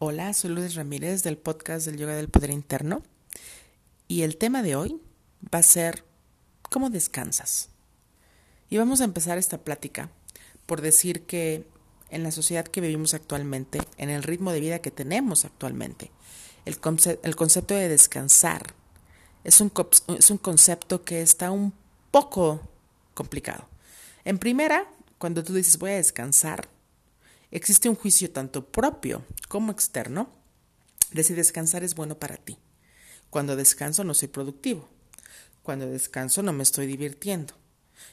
Hola, soy Luis Ramírez del podcast del Yoga del Poder Interno y el tema de hoy va a ser ¿cómo descansas? Y vamos a empezar esta plática por decir que en la sociedad que vivimos actualmente, en el ritmo de vida que tenemos actualmente, el, el concepto de descansar es un, es un concepto que está un poco complicado. En primera, cuando tú dices voy a descansar, existe un juicio tanto propio como externo de si descansar es bueno para ti. Cuando descanso no soy productivo. Cuando descanso no me estoy divirtiendo.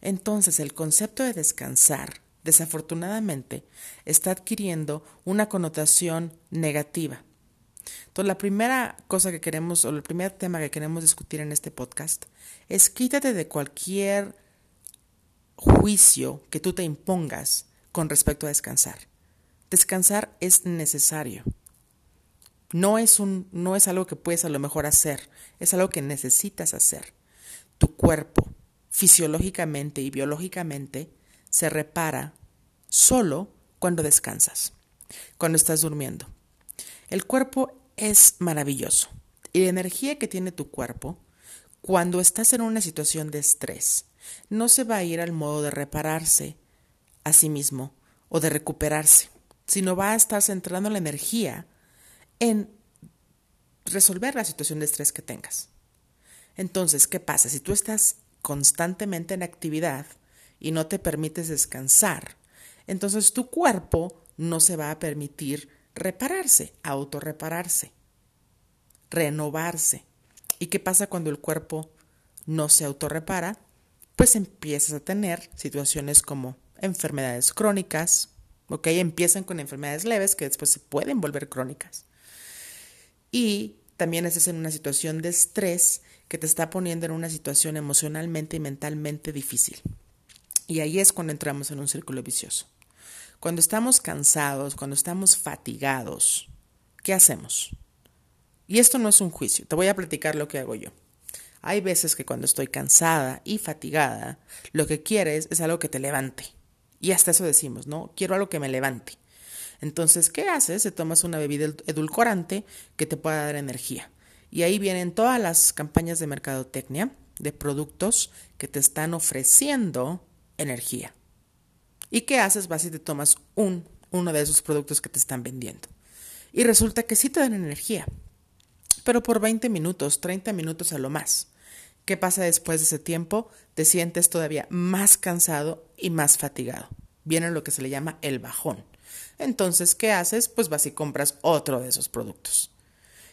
Entonces el concepto de descansar, desafortunadamente, está adquiriendo una connotación negativa. Entonces la primera cosa que queremos, o el primer tema que queremos discutir en este podcast, es quítate de cualquier juicio que tú te impongas con respecto a descansar. Descansar es necesario. No es, un, no es algo que puedes a lo mejor hacer, es algo que necesitas hacer. Tu cuerpo, fisiológicamente y biológicamente, se repara solo cuando descansas, cuando estás durmiendo. El cuerpo es maravilloso y la energía que tiene tu cuerpo cuando estás en una situación de estrés no se va a ir al modo de repararse a sí mismo o de recuperarse sino va a estar centrando la energía en resolver la situación de estrés que tengas. Entonces, ¿qué pasa? Si tú estás constantemente en actividad y no te permites descansar, entonces tu cuerpo no se va a permitir repararse, autorrepararse, renovarse. ¿Y qué pasa cuando el cuerpo no se autorrepara? Pues empiezas a tener situaciones como enfermedades crónicas, ¿ok? Empiezan con enfermedades leves que después se pueden volver crónicas. Y también estás en una situación de estrés que te está poniendo en una situación emocionalmente y mentalmente difícil. Y ahí es cuando entramos en un círculo vicioso. Cuando estamos cansados, cuando estamos fatigados, ¿qué hacemos? Y esto no es un juicio, te voy a platicar lo que hago yo. Hay veces que cuando estoy cansada y fatigada, lo que quieres es algo que te levante. Y hasta eso decimos, ¿no? Quiero algo que me levante. Entonces, ¿qué haces? Se tomas una bebida edulcorante que te pueda dar energía. Y ahí vienen todas las campañas de mercadotecnia de productos que te están ofreciendo energía. ¿Y qué haces? Vas y te tomas un, uno de esos productos que te están vendiendo. Y resulta que sí te dan energía, pero por 20 minutos, 30 minutos a lo más. ¿Qué pasa después de ese tiempo? Te sientes todavía más cansado y más fatigado. Viene lo que se le llama el bajón. Entonces, ¿qué haces? Pues vas y compras otro de esos productos.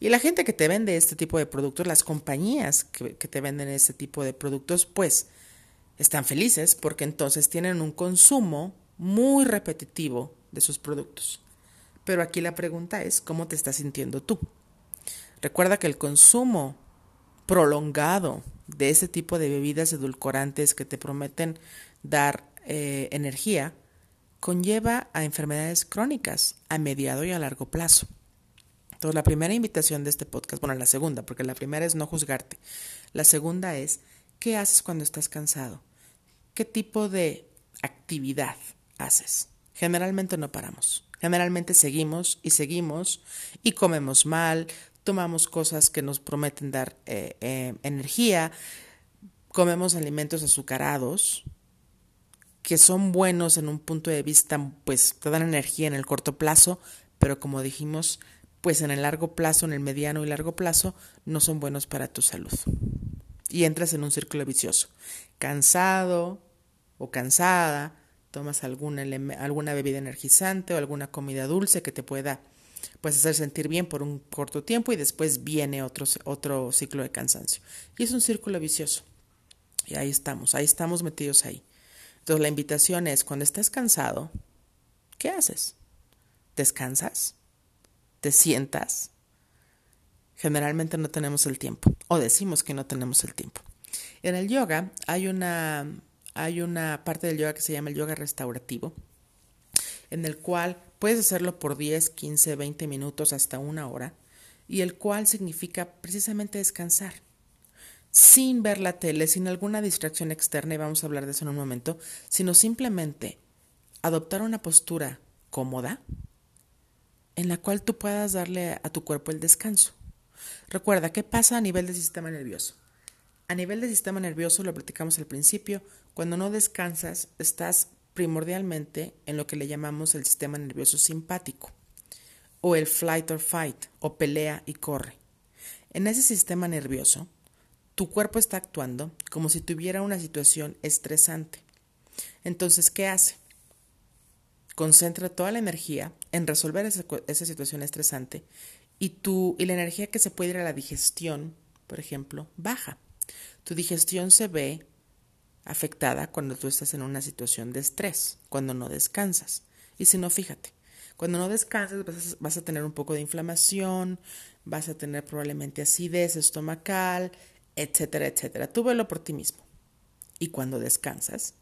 Y la gente que te vende este tipo de productos, las compañías que, te venden este tipo de productos, pues están felices porque entonces tienen un consumo muy repetitivo de sus productos. Pero aquí la pregunta es, ¿cómo te estás sintiendo tú? Recuerda que el consumo prolongado de ese tipo de bebidas edulcorantes que te prometen dar eh, energía conlleva a enfermedades crónicas a mediado y a largo plazo. Entonces, la primera invitación de este podcast, bueno, la segunda, porque la primera es no juzgarte. La segunda es, ¿qué haces cuando estás cansado? ¿Qué tipo de actividad haces? Generalmente no paramos. Generalmente seguimos y seguimos y comemos mal, tomamos cosas que nos prometen dar eh, eh, energía, comemos alimentos azucarados, que son buenos en un punto de vista, pues te dan energía en el corto plazo, pero como dijimos, pues en el largo plazo, en el mediano y largo plazo, no son buenos para tu salud. Y entras en un círculo vicioso. Cansado o cansada, tomas alguna, alguna bebida energizante o alguna comida dulce que te pueda pues hacer sentir bien por un corto tiempo y después viene otro, otro ciclo de cansancio. Y es un círculo vicioso. Y ahí estamos, ahí estamos metidos ahí. Entonces la invitación es, cuando estés cansado, ¿qué haces? ¿Descansas? ¿Te sientas? Generalmente no tenemos el tiempo, o decimos que no tenemos el tiempo. En el yoga hay una, hay una parte del yoga que se llama el yoga restaurativo, en el cual puedes hacerlo por 10, 15, 20 minutos hasta una hora, y el cual significa precisamente descansar, sin ver la tele, sin alguna distracción externa, y vamos a hablar de eso en un momento, sino simplemente adoptar una postura cómoda, en la cual tú puedas darle a tu cuerpo el descanso. Recuerda, ¿qué pasa a nivel del sistema nervioso? A nivel del sistema nervioso, lo platicamos al principio, cuando no descansas, estás primordialmente en lo que le llamamos el sistema nervioso simpático, o el flight or fight, o pelea y corre. En ese sistema nervioso, tu cuerpo está actuando como si tuviera una situación estresante. Entonces, ¿qué hace? Concentra toda la energía en resolver esa, situación estresante y, tu, y la energía que se puede ir a la digestión, por ejemplo, baja. Tu digestión se ve afectada cuando tú estás en una situación de estrés, cuando no descansas. Y si no, fíjate, cuando no descansas vas, a tener un poco de inflamación, vas a tener probablemente acidez estomacal, etcétera, etcétera. Tú velo por ti mismo. Y cuando descansas,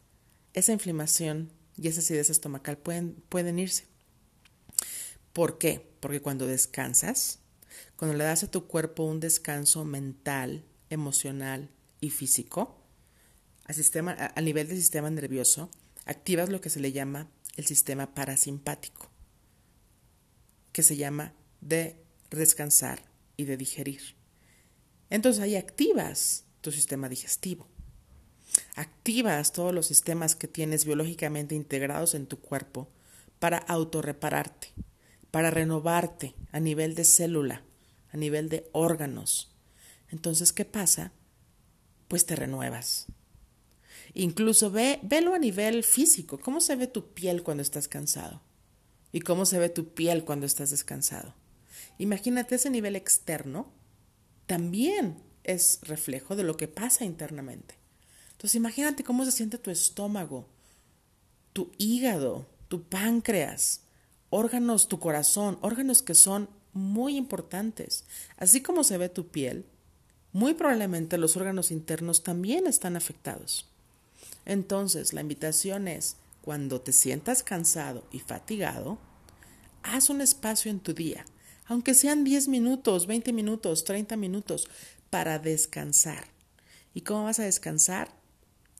esa inflamación y esa acidez estomacal pueden, pueden irse. ¿Por qué? Porque cuando descansas, cuando le das a tu cuerpo un descanso mental, emocional y físico, a, sistema, a nivel del sistema nervioso, activas lo que se le llama el sistema parasimpático, que se llama de descansar y de digerir. Entonces ahí activas tu sistema digestivo. Activas todos los sistemas que tienes biológicamente integrados en tu cuerpo para autorrepararte, para renovarte a nivel de célula, a nivel de órganos. Entonces, ¿qué pasa? Pues te renuevas. Incluso ve, velo a nivel físico. ¿Cómo se ve tu piel cuando estás cansado? ¿Y cómo se ve tu piel cuando estás descansado? Imagínate ese nivel externo también es reflejo de lo que pasa internamente. Entonces imagínate cómo se siente tu estómago, tu hígado, tu páncreas, órganos, tu corazón, órganos que son muy importantes. Así como se ve tu piel, muy probablemente los órganos internos también están afectados. Entonces, la invitación es, cuando te sientas cansado y fatigado, haz un espacio en tu día aunque sean 10 minutos, 20 minutos, 30 minutos, para descansar. ¿Y cómo vas a descansar?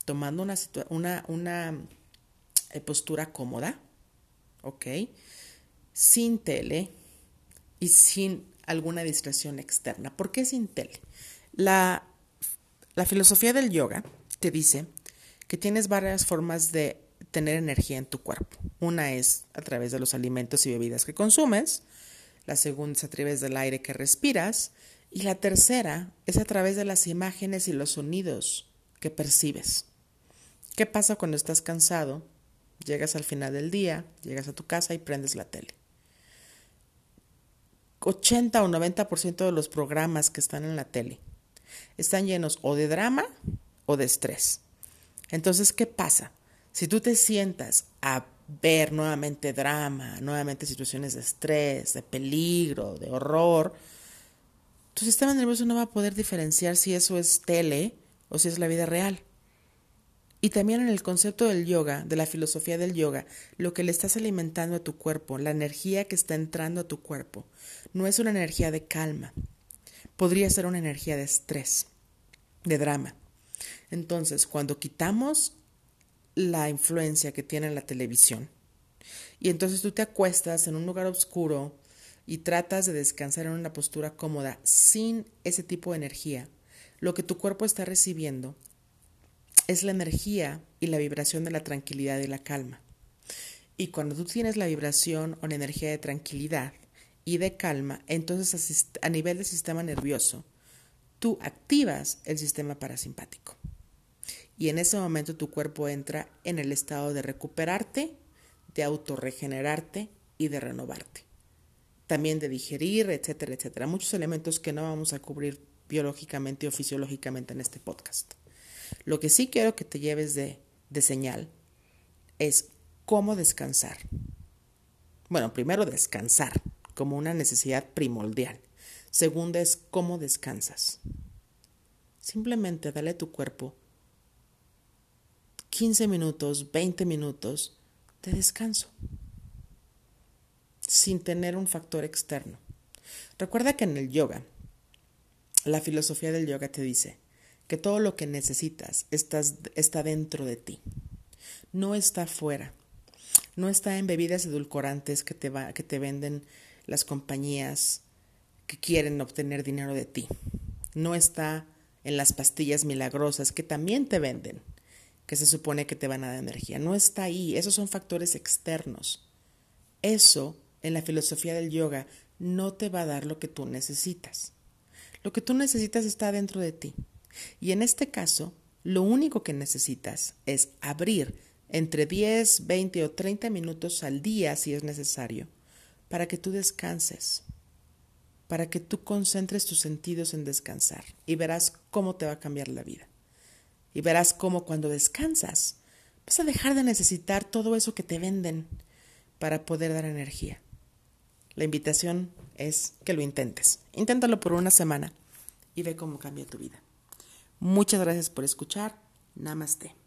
Tomando una, eh, postura cómoda, ¿ok? Sin tele y sin alguna distracción externa. ¿Por qué sin tele? La filosofía del yoga te dice que tienes varias formas de tener energía en tu cuerpo. Una es a través de los alimentos y bebidas que consumes, la segunda es a través del aire que respiras y la tercera es a través de las imágenes y los sonidos que percibes. ¿Qué pasa cuando estás cansado? Llegas al final del día, llegas a tu casa y prendes la tele. 80 o 90% de los programas que están en la tele están llenos o de drama o de estrés. Entonces, ¿qué pasa? Si tú te sientas a ver nuevamente drama, nuevamente situaciones de estrés, de peligro, de horror, tu sistema nervioso no va a poder diferenciar si eso es tele o si es la vida real. Y también en el concepto del yoga, de la filosofía del yoga, lo que le estás alimentando a tu cuerpo, la energía que está entrando a tu cuerpo, no es una energía de calma, podría ser una energía de estrés, de drama. Entonces, cuando quitamos la influencia que tiene la televisión. Y entonces tú te acuestas en un lugar oscuro y tratas de descansar en una postura cómoda sin ese tipo de energía. Lo que tu cuerpo está recibiendo es la energía y la vibración de la tranquilidad y la calma. Y cuando tú tienes la vibración o la energía de tranquilidad y de calma, entonces a nivel del sistema nervioso, tú activas el sistema parasimpático y en ese momento tu cuerpo entra en el estado de recuperarte, de autorregenerarte y de renovarte. También de digerir, etcétera, etcétera. Muchos elementos que no vamos a cubrir biológicamente o fisiológicamente en este podcast. Lo que sí quiero que te lleves de, de señal es cómo descansar. Bueno, primero descansar como una necesidad primordial. Segunda es cómo descansas. Simplemente dale a tu cuerpo 15 minutos, 20 minutos de descanso, sin tener un factor externo. Recuerda que en el yoga, la filosofía del yoga te dice que todo lo que necesitas está dentro de ti, no está afuera, no está en bebidas edulcorantes que te, va, que te venden las compañías quieren obtener dinero de ti. No está en las pastillas milagrosas que también te venden, que se supone que te van a dar energía. No está ahí. Esos son factores externos. Eso, en la filosofía del yoga, no te va a dar lo que tú necesitas. Lo que tú necesitas está dentro de ti. Y en este caso, lo único que necesitas es abrir entre 10, 20 o 30 minutos al día, si es necesario, para que tú descanses, para que tú concentres tus sentidos en descansar y verás cómo te va a cambiar la vida. Y verás cómo cuando descansas vas a dejar de necesitar todo eso que te venden para poder dar energía. La invitación es que lo intentes. Inténtalo por una semana y ve cómo cambia tu vida. Muchas gracias por escuchar. Namaste.